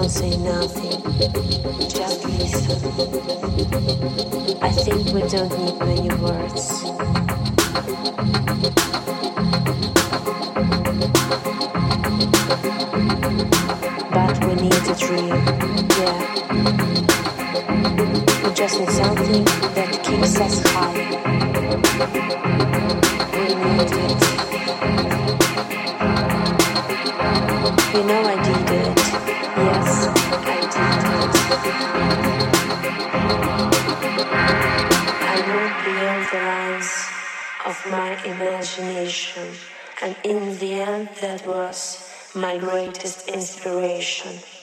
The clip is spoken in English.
Don't say nothing, just listen. I think we don't need many words. But we need a dream, yeah. We just need something that keeps us high. We need it. My imagination, and in the end, that was my greatest inspiration.